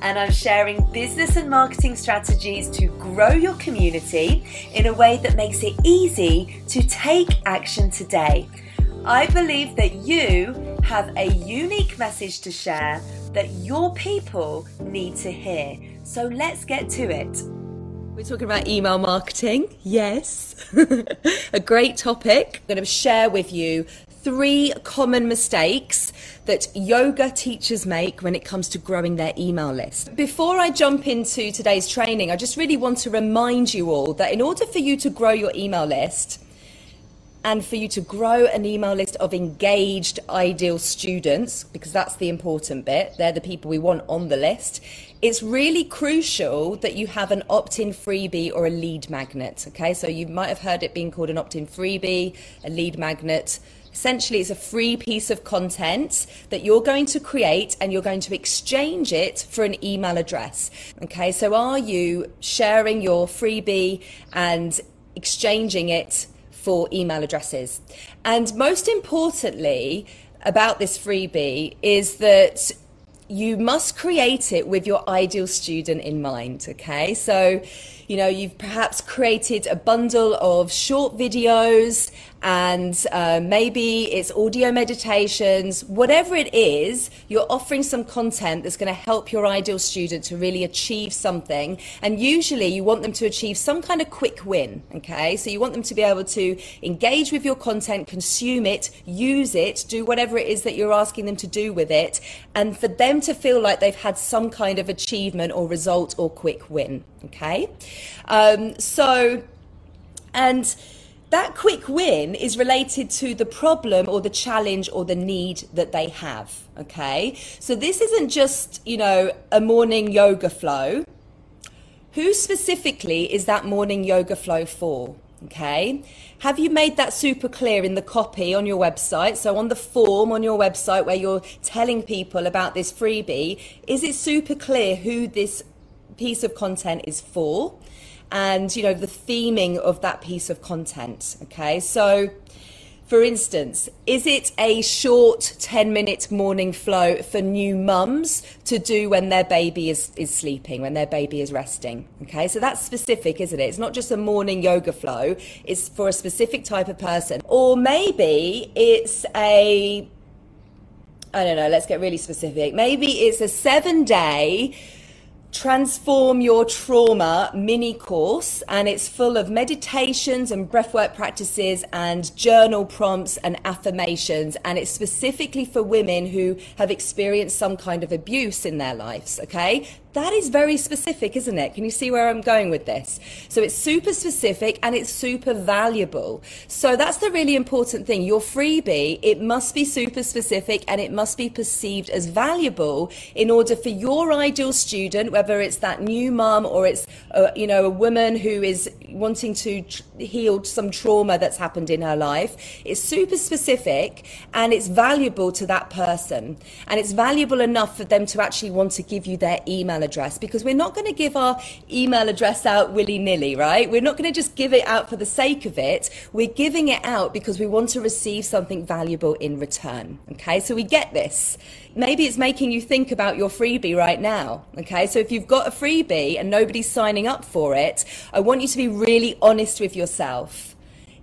and I'm sharing business and marketing strategies to grow your community in a way that makes it easy to take action today. I believe that you have a unique message to share that your people need to hear. So let's get to it. We're talking about email marketing. Yes. a great topic. I'm going to share with you three common mistakes that yoga teachers make when it comes to growing their email list. Before I jump into today's training, I just really want to remind you all that in order for you to grow your email list, and for you to grow an email list of engaged ideal students, because that's the important bit, they're the people we want on the list, it's really crucial that you have an opt in freebie or a lead magnet. Okay, so you might have heard it being called an opt in freebie, a lead magnet. Essentially, it's a free piece of content that you're going to create and you're going to exchange it for an email address. Okay, so are you sharing your freebie and exchanging it for email addresses? And most importantly, about this freebie is that you must create it with your ideal student in mind, okay? So, you know, you've perhaps created a bundle of short videos and uh, maybe it's audio meditations, whatever it is, you're offering some content that's going to help your ideal student to really achieve something. And usually you want them to achieve some kind of quick win, okay? So you want them to be able to engage with your content, consume it, use it, do whatever it is that you're asking them to do with it, and for them to feel like they've had some kind of achievement or result or quick win, okay? Um, so, and that quick win is related to the problem or the challenge or the need that they have. Okay. So this isn't just, you know, a morning yoga flow. Who specifically is that morning yoga flow for? Okay. Have you made that super clear in the copy on your website? So, on the form on your website where you're telling people about this freebie, is it super clear who this piece of content is for? And you know the theming of that piece of content okay so for instance, is it a short 10 minute morning flow for new mums to do when their baby is, is sleeping, when their baby is resting? Okay, so that's specific, isn't it? It's not just a morning yoga flow, it's for a specific type of person. Or maybe it's a, I don't know, let's get really specific. Maybe it's a seven day Transform Your Trauma mini course, and it's full of meditations and breathwork practices and journal prompts and affirmations. And it's specifically for women who have experienced some kind of abuse in their lives, okay? That is very specific, isn't it? Can you see where I'm going with this? So it's super specific and it's super valuable. So that's the really important thing. Your freebie, it must be super specific and it must be perceived as valuable in order for your ideal student, whether it's that new mom or it's, a, you know, a woman who is wanting to heal some trauma that's happened in her life. It's super specific and it's valuable to that person. And it's valuable enough for them to actually want to give you their email address because we're not going to give our email address out willy nilly, right? We're not going to just give it out for the sake of it. We're giving it out because we want to receive something valuable in return. Okay, so we get this. Maybe it's making you think about your freebie right now. Okay, so if you've got a freebie and nobody's signing up for it, I want you to be really honest with yourself.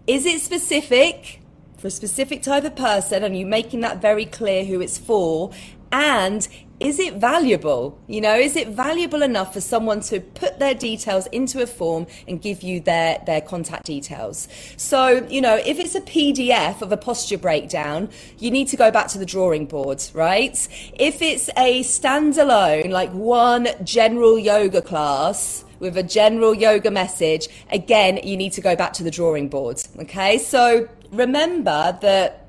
Is it specific? for a specific type of person and you making that very clear who it's for and is it valuable? You know, is it valuable enough for someone to put their details into a form and give you their, their contact details? So, you know, if it's a PDF of a posture breakdown, you need to go back to the drawing board, right? If it's a standalone, like one general yoga class, with a general yoga message, again, you need to go back to the drawing board. Okay, so remember that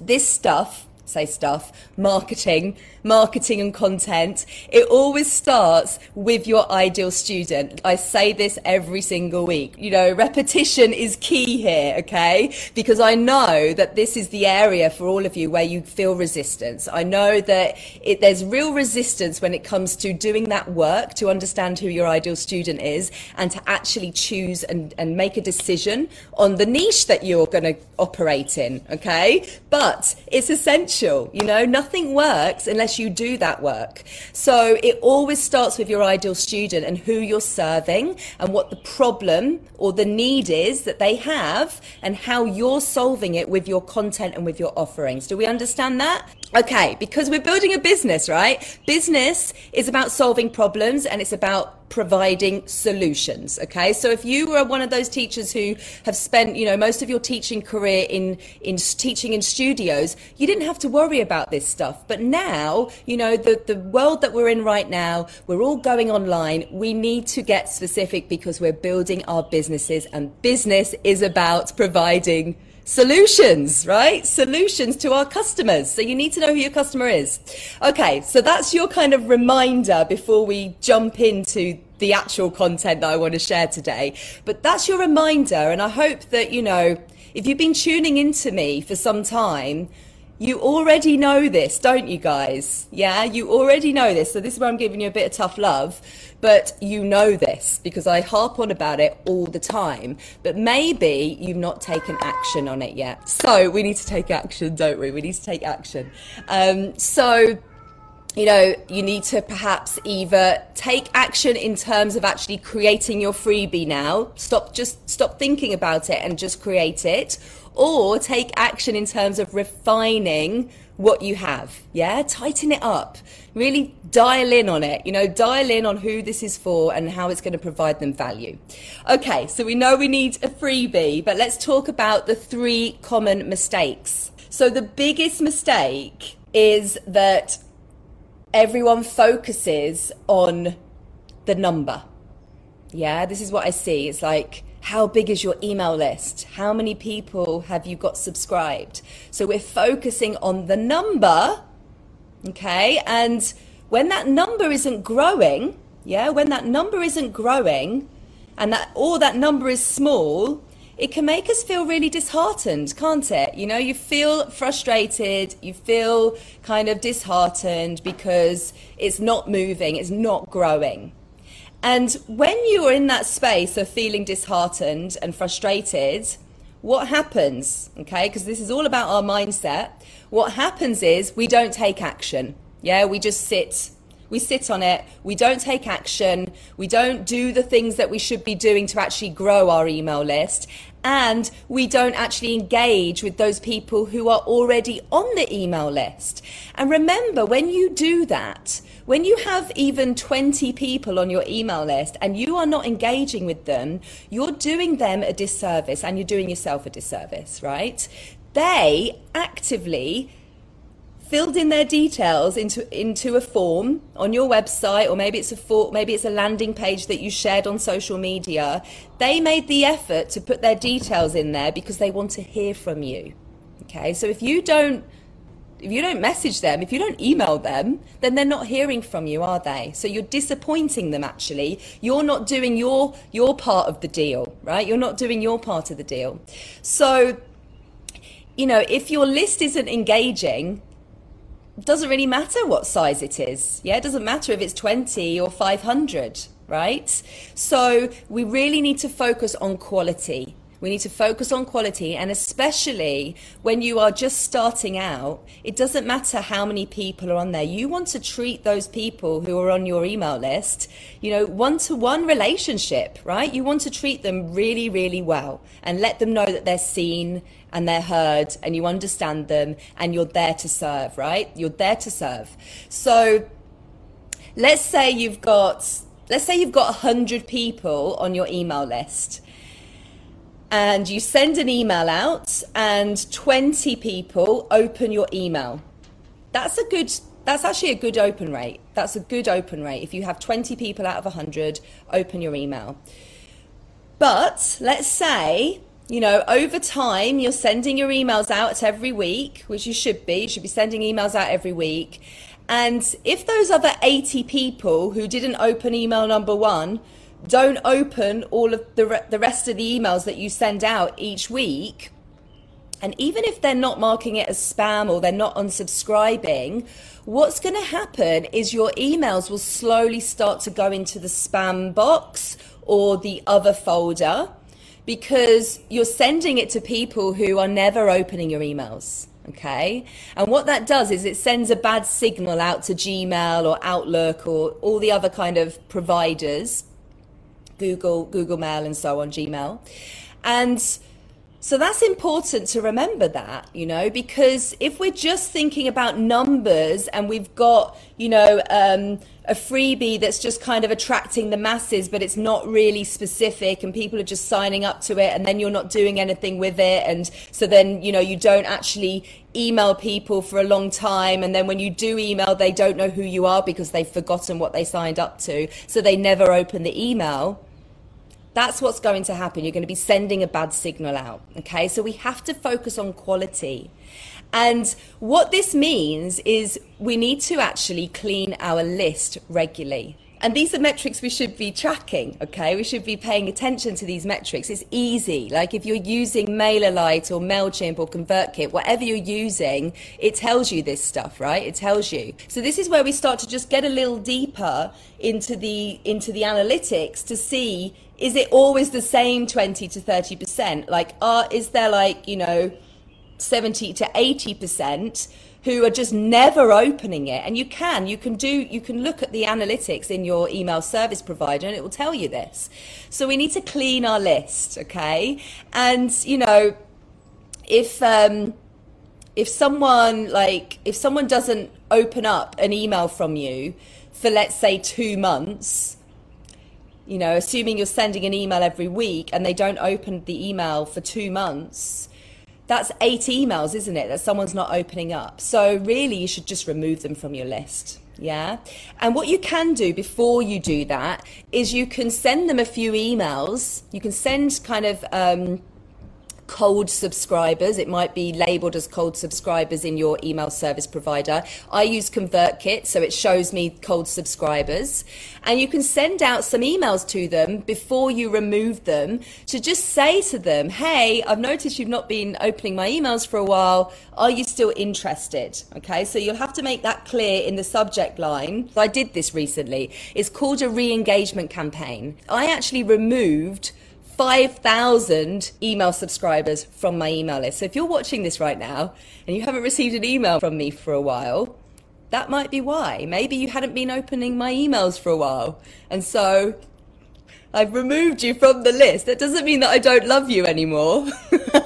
this stuff say stuff, marketing, marketing and content, it always starts with your ideal student. I say this every single week. You know, repetition is key here, okay? Because I know that this is the area for all of you where you feel resistance. I know that it, there's real resistance when it comes to doing that work to understand who your ideal student is and to actually choose and, and make a decision on the niche that you're going to operate in, okay? But it's essential, you know, nothing works unless you do that work. So it always starts with your ideal student and who you're serving and what the problem or the need is that they have and how you're solving it with your content and with your offerings. Do we understand that? Okay, because we're building a business, right? Business is about solving problems and it's about providing solutions okay? So if you were one of those teachers who have spent you know most of your teaching career in in teaching in studios you didn't have to worry about this stuff. But now you know the the world that we're in right now we're all going online. We need to get specific because we're building our businesses and business is about providing solutions, right? Solutions to our customers. So you need to know who your customer is. Okay, so that's your kind of reminder before we jump into the actual content that I want to share today. But that's your reminder, and I hope that, you know, if you've been tuning into me for some time, you already know this, don't you guys? Yeah, you already know this. So this is where I'm giving you a bit of tough love, but you know this because I harp on about it all the time. But maybe you've not taken action on it yet. So we need to take action, don't we? We need to take action. Um, so you know, you need to perhaps either take action in terms of actually creating your freebie now. Stop, just stop thinking about it and just create it or take action in terms of refining what you have. Yeah, tighten it up. Really dial in on it. You know, dial in on who this is for and how it's going to provide them value. Okay, so we know we need a freebie, but let's talk about the three common mistakes. So the biggest mistake is that everyone focuses on the number. Yeah, this is what I see. It's like, how big is your email list? How many people have you got subscribed? So we're focusing on the number, okay? And when that number isn't growing, yeah, when that number isn't growing and that or that number is small, it can make us feel really disheartened, can't it? You know, you feel frustrated, you feel kind of disheartened because it's not moving, it's not growing. And when you are in that space of feeling disheartened and frustrated, what happens? Okay, because this is all about our mindset. What happens is we don't take action. Yeah, we just sit. We sit on it. We don't take action. We don't do the things that we should be doing to actually grow our email list. And we don't actually engage with those people who are already on the email list. And remember, when you do that, when you have even 20 people on your email list and you are not engaging with them, you're doing them a disservice and you're doing yourself a disservice, right? They actively filled in their details into into a form on your website or maybe it's a for, maybe it's a landing page that you shared on social media they made the effort to put their details in there because they want to hear from you okay so if you don't if you don't message them, if you don't email them, then they're not hearing from you, are they? So you're disappointing them actually. You're not doing your your part of the deal, right? You're not doing your part of the deal. So you know, if your list isn't engaging, doesn't really matter what size it is. Yeah, it doesn't matter if it's 20 or 500, right? So we really need to focus on quality. We need to focus on quality, and especially when you are just starting out, it doesn't matter how many people are on there. You want to treat those people who are on your email list, you know, one to one relationship, right? You want to treat them really, really well and let them know that they're seen and they're heard and you understand them and you're there to serve, right? You're there to serve. So let's say you've got, let's say you've got 100 people on your email list and you send an email out and 20 people open your email that's a good that's actually a good open rate that's a good open rate if you have 20 people out of 100 open your email but let's say you know, over time, you're sending your emails out every week, which you should be. You should be sending emails out every week. And if those other 80 people who didn't open email number one don't open all of the, re- the rest of the emails that you send out each week, and even if they're not marking it as spam or they're not unsubscribing, what's going to happen is your emails will slowly start to go into the spam box or the other folder because you're sending it to people who are never opening your emails. Okay. And what that does is it sends a bad signal out to Gmail or Outlook or all the other kind of providers, Google, Google Mail and so on, Gmail. And so that's important to remember that, you know, because if we're just thinking about numbers and we've got, you know, um, a freebie that's just kind of attracting the masses, but it's not really specific and people are just signing up to it and then you're not doing anything with it. And so then, you know, you don't actually email people for a long time. And then when you do email, they don't know who you are because they've forgotten what they signed up to. So they never open the email that's what's going to happen. You're going to be sending a bad signal out. Okay, so we have to focus on quality. And what this means is we need to actually clean our list regularly. And these are metrics we should be tracking, okay? We should be paying attention to these metrics. It's easy. Like if you're using MailerLite or MailChimp or ConvertKit, whatever you're using, it tells you this stuff, right? It tells you. So this is where we start to just get a little deeper into the, into the analytics to see, is it always the same 20 to 30%? Like, are, is there like, you know, 70 to 80%? who are just never opening it. And you can, you can do, you can look at the analytics in your email service provider and it will tell you this. So we need to clean our list, okay? And, you know, if, um, if someone like, if someone doesn't open up an email from you for, let's say, two months, you know, assuming you're sending an email every week and they don't open the email for two months, that's eight emails, isn't it, that someone's not opening up. So really, you should just remove them from your list. Yeah. And what you can do before you do that is you can send them a few emails. You can send kind of, um, cold subscribers. It might be labeled as cold subscribers in your email service provider. I use ConvertKit, so it shows me cold subscribers. And you can send out some emails to them before you remove them to just say to them, hey, I've noticed you've not been opening my emails for a while. Are you still interested? Okay, so you'll have to make that clear in the subject line. I did this recently. It's called a re engagement campaign. I actually removed 5,000 email subscribers from my email list. So if you're watching this right now and you haven't received an email from me for a while, that might be why. Maybe you hadn't been opening my emails for a while. And so I've removed you from the list. That doesn't mean that I don't love you anymore.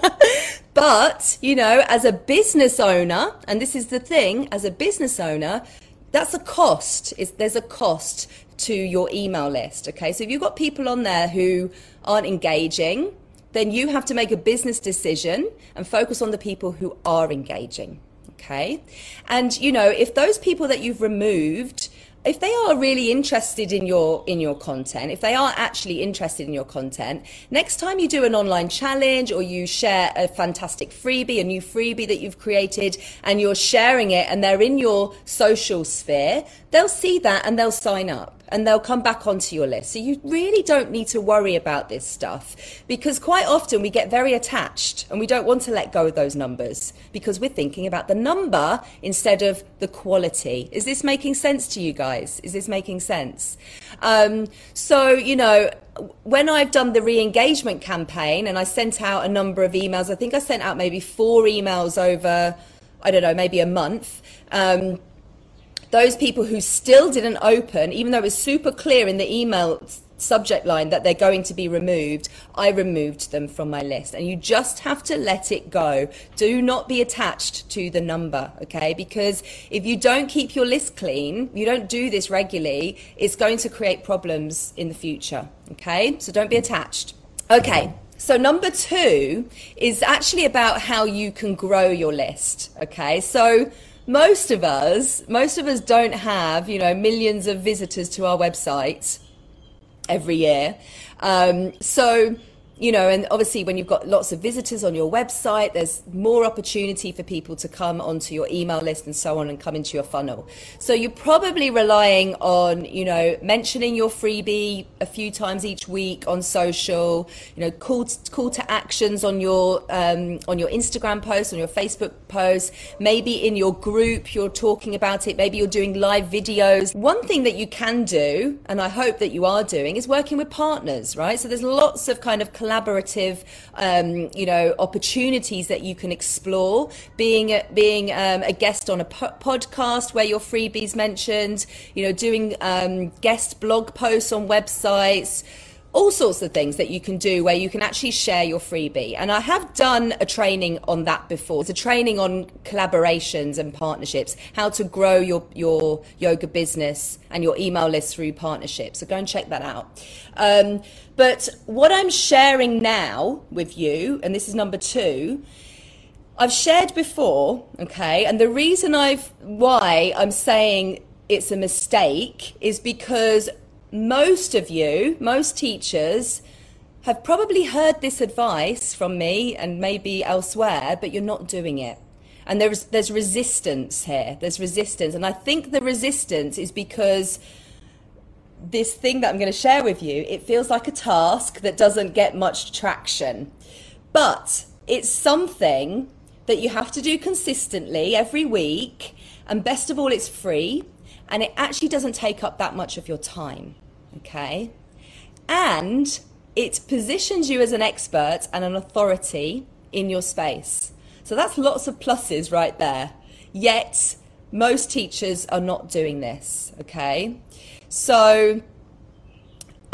but, you know, as a business owner, and this is the thing, as a business owner, that's a cost. It's, there's a cost to your email list. Okay, so if you've got people on there who aren't engaging, then you have to make a business decision and focus on the people who are engaging. Okay, and you know, if those people that you've removed if they are really interested in your in your content if they are actually interested in your content next time you do an online challenge or you share a fantastic freebie a new freebie that you've created and you're sharing it and they're in your social sphere they'll see that and they'll sign up and they'll come back onto your list. So you really don't need to worry about this stuff because quite often we get very attached and we don't want to let go of those numbers because we're thinking about the number instead of the quality. Is this making sense to you guys? Is this making sense? Um, so, you know, when I've done the re engagement campaign and I sent out a number of emails, I think I sent out maybe four emails over, I don't know, maybe a month. Um, those people who still didn't open, even though it was super clear in the email subject line that they're going to be removed, I removed them from my list. And you just have to let it go. Do not be attached to the number, okay? Because if you don't keep your list clean, you don't do this regularly, it's going to create problems in the future, okay? So don't be attached. Okay. So number two is actually about how you can grow your list. Okay. So most of us, most of us don't have, you know, millions of visitors to our website every year. Um, so, you know, and obviously when you've got lots of visitors on your website, there's more opportunity for people to come onto your email list and so on and come into your funnel. So you're probably relying on, you know, mentioning your freebie a few times each week on social, you know, call to, call to actions on your um, on your Instagram posts, on your Facebook posts, maybe in your group you're talking about it, maybe you're doing live videos. One thing that you can do, and I hope that you are doing, is working with partners, right? So there's lots of kind of collaborative, um, you know, opportunities that you can explore. Being a, being um, a guest on a po- podcast where your freebies mentioned, you know, doing um, guest blog posts on websites all sorts of things that you can do where you can actually share your freebie. And I have done a training on that before. It's a training on collaborations and partnerships, how to grow your, your yoga business and your email list through partnerships. So go and check that out. Um, but what I'm sharing now with you, and this is number two, I've shared before, okay, and the reason I've why I'm saying it's a mistake is because most of you, most teachers, have probably heard this advice from me and maybe elsewhere, but you're not doing it. And there's there's resistance here. There's resistance, and I think the resistance is because this thing that I'm going to share with you, it feels like a task that doesn't get much traction. But it's something that you have to do consistently every week, and best of all, it's free, and it actually doesn't take up that much of your time okay? And it positions you as an expert and an authority in your space. So that's lots of pluses right there. Yet, most teachers are not doing this, okay? So,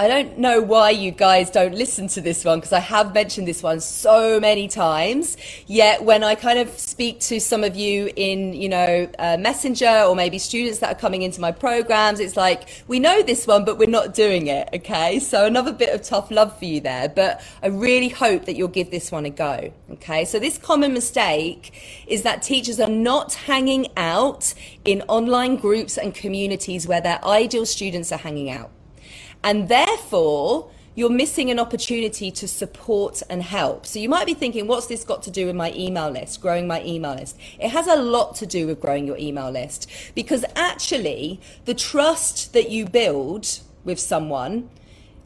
I don't know why you guys don't listen to this one because I have mentioned this one so many times. Yet when I kind of speak to some of you in, you know, uh, Messenger or maybe students that are coming into my programs, it's like, we know this one, but we're not doing it. Okay. So another bit of tough love for you there, but I really hope that you'll give this one a go. Okay. So this common mistake is that teachers are not hanging out in online groups and communities where their ideal students are hanging out. And therefore, you're missing an opportunity to support and help. So you might be thinking, what's this got to do with my email list, growing my email list? It has a lot to do with growing your email list because actually, the trust that you build with someone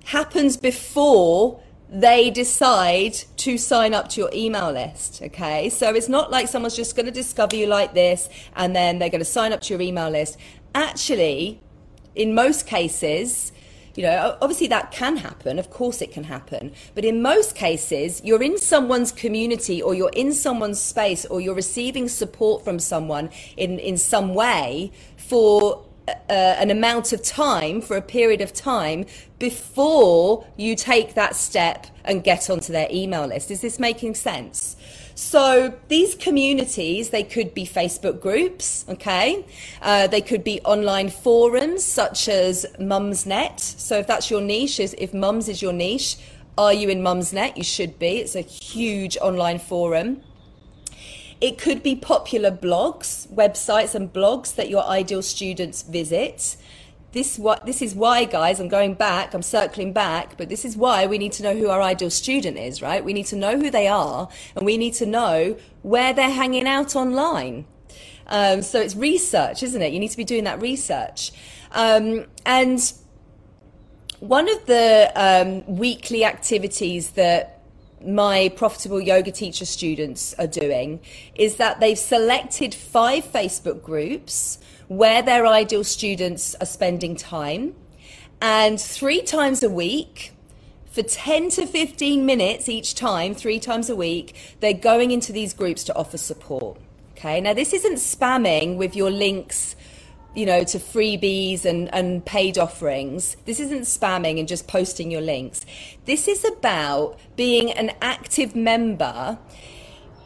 happens before they decide to sign up to your email list. Okay. So it's not like someone's just going to discover you like this and then they're going to sign up to your email list. Actually, in most cases, you know, obviously that can happen. Of course it can happen. But in most cases, you're in someone's community or you're in someone's space or you're receiving support from someone in, in some way for uh, an amount of time, for a period of time, before you take that step and get onto their email list. Is this making sense? So these communities, they could be Facebook groups, okay? Uh, they could be online forums such as Mumsnet. So if that's your niche, is if Mums is your niche, are you in Mumsnet? You should be. It's a huge online forum. It could be popular blogs, websites and blogs that your ideal students visit this what this is why guys i'm going back i'm circling back but this is why we need to know who our ideal student is right? We need to know who they are and we need to know where they're hanging out online. Um, so it's research isn't it? You need to be doing that research. Um, and one of the um, weekly activities that my profitable yoga teacher students are doing is that they've selected five facebook groups where their ideal students are spending time. And three times a week, for 10 to 15 minutes each time, three times a week, they're going into these groups to offer support. Okay, now this isn't spamming with your links, you know, to freebies and, and paid offerings. This isn't spamming and just posting your links. This is about being an active member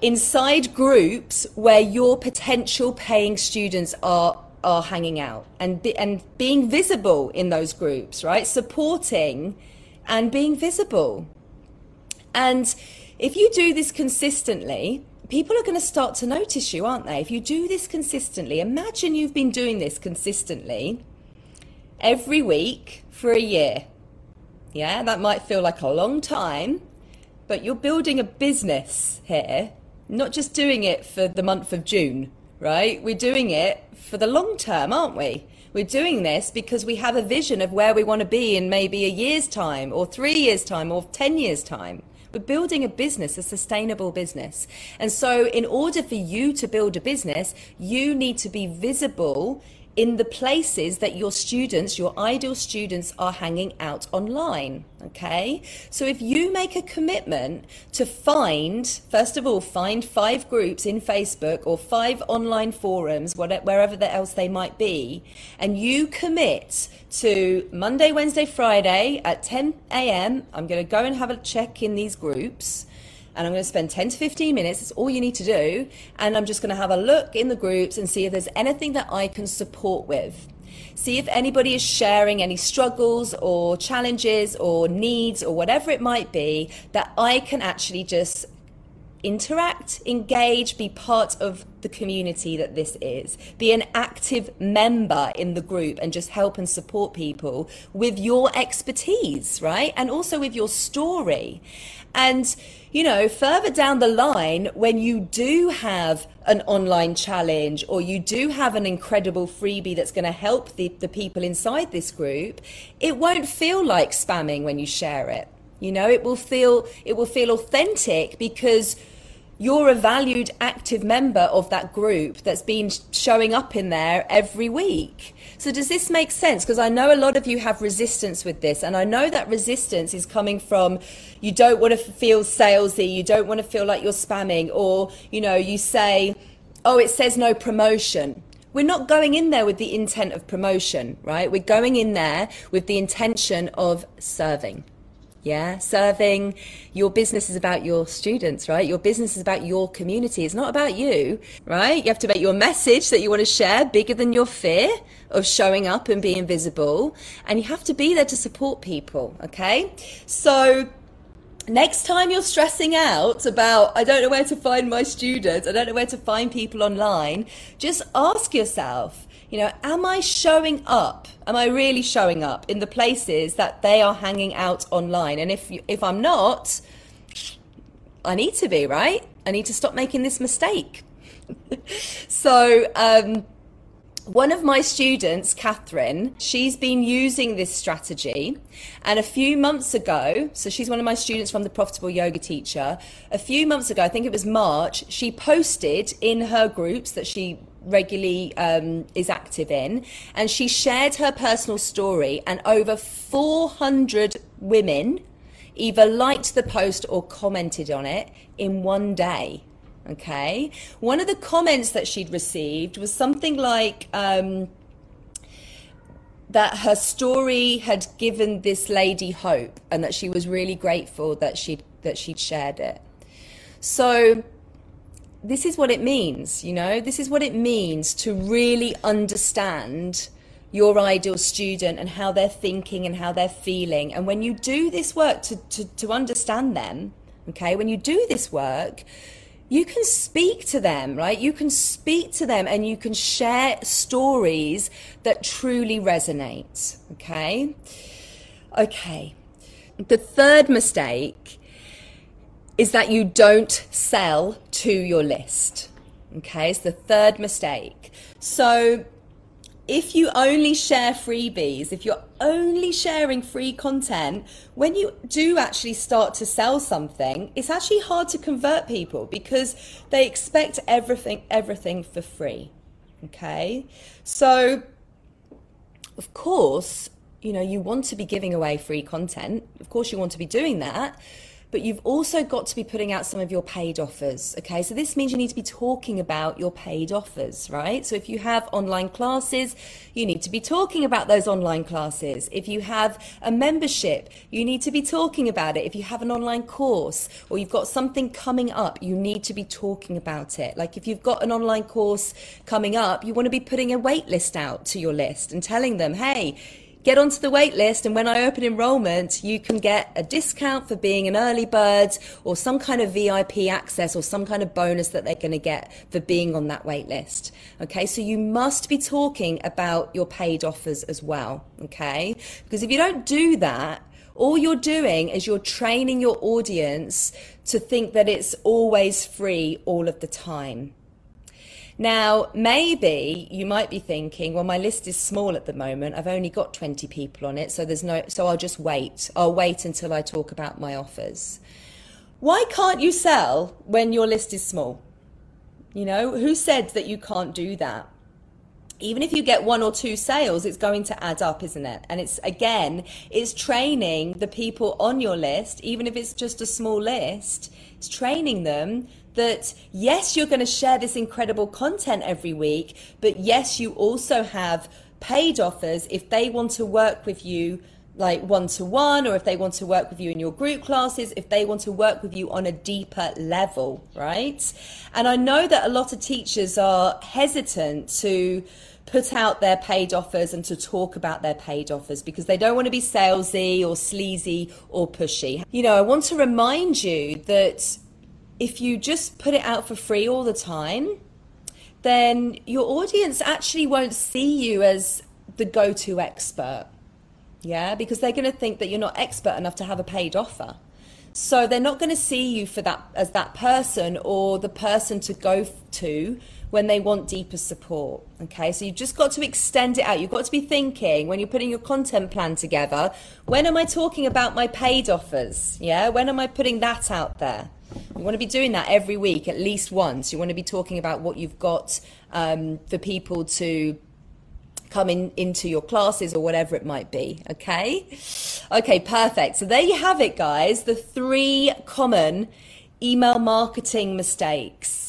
inside groups where your potential paying students are are hanging out and be, and being visible in those groups, right? Supporting and being visible. And if you do this consistently, people are going to start to notice you, aren't they? If you do this consistently, imagine you've been doing this consistently every week for a year. Yeah, that might feel like a long time, but you're building a business here, not just doing it for the month of June, right? We're doing it for the long term, aren't we? We're doing this because we have a vision of where we want to be in maybe a year's time, or three years' time, or 10 years' time. We're building a business, a sustainable business. And so, in order for you to build a business, you need to be visible in the places that your students, your ideal students, are hanging out online. Okay. So if you make a commitment to find, first of all, find five groups in Facebook or five online forums, whatever, wherever else they might be, and you commit to Monday, Wednesday, Friday at 10 a.m., I'm going to go and have a check in these groups and I'm going to spend 10 to 15 minutes. That's all you need to do. And I'm just going to have a look in the groups and see if there's anything that I can support with. See if anybody is sharing any struggles or challenges or needs or whatever it might be that I can actually just interact, engage, be part of the community that this is. Be an active member in the group and just help and support people with your expertise, right? And also with your story. And, you know, further down the line, when you do have an online challenge or you do have an incredible freebie that's going to help the, the people inside this group, it won't feel like spamming when you share it. You know, it will feel it will feel authentic because you're a valued active member of that group that's been showing up in there every week. So does this make sense? Because I know a lot of you have resistance with this, and I know that resistance is coming from you don't want to feel salesy, you don't want to feel like you're spamming, or you know, you say, oh, it says no promotion. We're not going in there with the intent of promotion, right? We're going in there with the intention of serving. Yeah, serving your business is about your students, right? Your business is about your community. It's not about you, right? You have to make your message that you want to share bigger than your fear of showing up and being visible. And you have to be there to support people, okay? So, next time you're stressing out about, I don't know where to find my students, I don't know where to find people online, just ask yourself, you know, am I showing up? Am I really showing up in the places that they are hanging out online? And if if I'm not, I need to be right. I need to stop making this mistake. so. Um, one of my students, Catherine, she's been using this strategy. And a few months ago, so she's one of my students from the Profitable Yoga Teacher. A few months ago, I think it was March, she posted in her groups that she regularly um, is active in, and she shared her personal story, and over 400 women either liked the post or commented on it in one day. Okay. One of the comments that she'd received was something like, um, that her story had given this lady hope and that she was really grateful that she that she'd shared it. So this is what it means, you know, this is what it means to really understand your ideal student and how they're thinking and how they're feeling. And when you do this work to, to, to understand them, okay, when you do this work, you can speak to them, right? You can speak to them and you can share stories that truly resonate, okay? Okay. The third mistake is that you don't sell to your list. Okay, it's the third mistake. So if you only share freebies, if you're only sharing free content, when you do actually start to sell something, it's actually hard to convert people because they expect everything everything for free. Okay? So of course, you know, you want to be giving away free content. Of course you want to be doing that but you've also got to be putting out some of your paid offers. Okay, so this means you need to be talking about your paid offers, right? So if you have online classes, you need to be talking about those online classes. If you have a membership, you need to be talking about it. If you have an online course or you've got something coming up, you need to be talking about it. Like if you've got an online course coming up, you want to be putting a wait list out to your list and telling them, hey, get onto the wait list and when I open enrollment, you can get a discount for being an early bird or some kind of VIP access or some kind of bonus that they're going to get for being on that wait list. Okay, so you must be talking about your paid offers as well. Okay, because if you don't do that, all you're doing is you're training your audience to think that it's always free all of the time. Now, maybe you might be thinking, well, my list is small at the moment. I've only got 20 people on it, so there's no so I'll just wait. I'll wait until I talk about my offers. Why can't you sell when your list is small? You know, who said that you can't do that? even if you get one or two sales, it's going to add up, isn't it? And it's again, it's training the people on your list, even if it's just a small list, it's training them that yes, you're going to share this incredible content every week, but yes, you also have paid offers if they want to work with you like one to one, or if they want to work with you in your group classes, if they want to work with you on a deeper level, right? And I know that a lot of teachers are hesitant to put out their paid offers and to talk about their paid offers because they don't want to be salesy or sleazy or pushy. You know, I want to remind you that if you just put it out for free all the time, then your audience actually won't see you as the go to expert yeah, because they're going to think that you're not expert enough to have a paid offer. So they're not going to see you for that as that person or the person to go to when they want deeper support. Okay, so you've just got to extend it out. You've got to be thinking when you're putting your content plan together when am I talking about my paid offers? Yeah, when am I putting that out there? You want to be doing that every week, at least once. You want to be talking about what you've got um, for people to come in, into your classes or whatever it might be. Okay. Okay, perfect. So there you have it, guys. The three common email marketing mistakes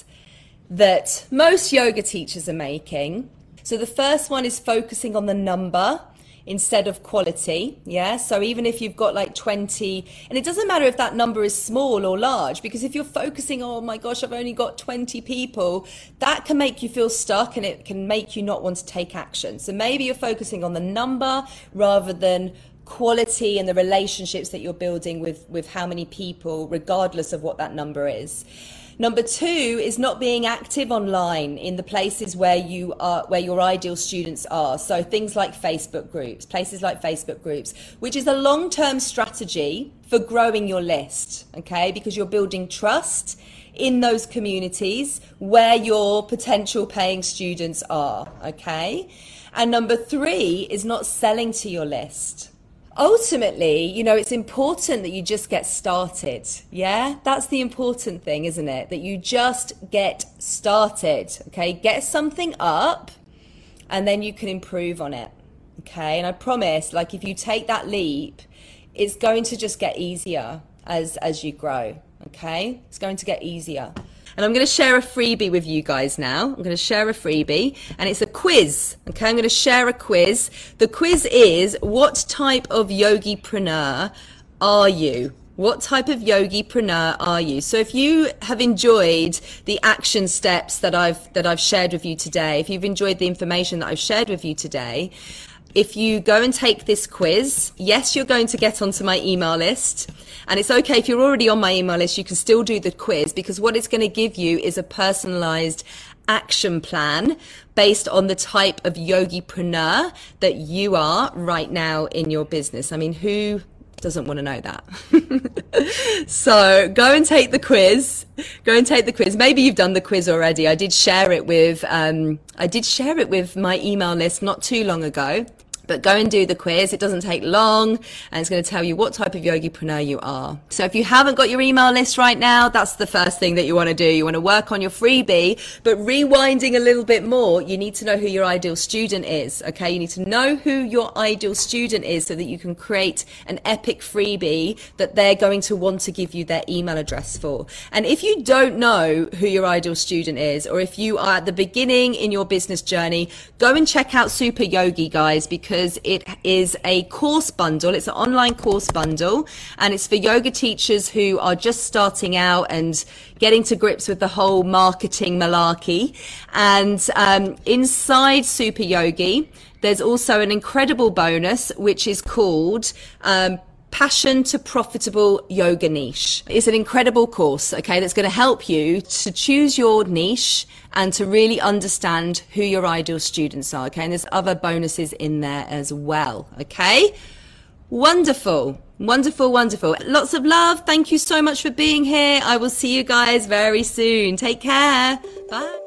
that most yoga teachers are making. So the first one is focusing on the number instead of quality. Yeah. So even if you've got like 20, and it doesn't matter if that number is small or large, because if you're focusing, oh my gosh, I've only got 20 people, that can make you feel stuck and it can make you not want to take action. So maybe you're focusing on the number rather than quality and the relationships that you're building with, with how many people, regardless of what that number is. Number two is not being active online in the places where you are, where your ideal students are. So things like Facebook groups, places like Facebook groups, which is a long-term strategy for growing your list. Okay. Because you're building trust in those communities where your potential paying students are. Okay. And number three is not selling to your list ultimately, you know, it's important that you just get started. Yeah, that's the important thing, isn't it? That you just get started. Okay, get something up and then you can improve on it. Okay, and I promise, like, if you take that leap, it's going to just get easier as as you grow. Okay, it's going to get easier. And I'm going to share a freebie with you guys now. I'm going to share a freebie and it's a quiz. Okay, I'm going to share a quiz. The quiz is what type of yogipreneur are you? What type of yogipreneur are you? So if you have enjoyed the action steps that I've that I've shared with you today, if you've enjoyed the information that I've shared with you today, if you go and take this quiz, yes, you're going to get onto my email list. And it's okay if you're already on my email list, you can still do the quiz because what it's going to give you is a personalized action plan based on the type of yogipreneur that you are right now in your business. I mean, who doesn't want to know that. so go and take the quiz. Go and take the quiz. Maybe you've done the quiz already. I did share it with, um, I did share it with my email list not too long ago. But go and do the quiz. It doesn't take long and it's going to tell you what type of yogipreneur you are. So if you haven't got your email list right now, that's the first thing that you want to do. You want to work on your freebie, but rewinding a little bit more, you need to know who your ideal student is. Okay. You need to know who your ideal student is so that you can create an epic freebie that they're going to want to give you their email address for. And if you don't know who your ideal student is, or if you are at the beginning in your business journey, go and check out Super Yogi guys because because it is a course bundle. It's an online course bundle and it's for yoga teachers who are just starting out and getting to grips with the whole marketing malarkey. And um, inside Super Yogi, there's also an incredible bonus, which is called um, Passion to Profitable Yoga Niche. It's an incredible course, okay, that's going to help you to choose your niche and to really understand who your ideal students are, okay? And there's other bonuses in there as well, okay? Wonderful. Wonderful, wonderful. Lots of love. Thank you so much for being here. I will see you guys very soon. Take care. Bye.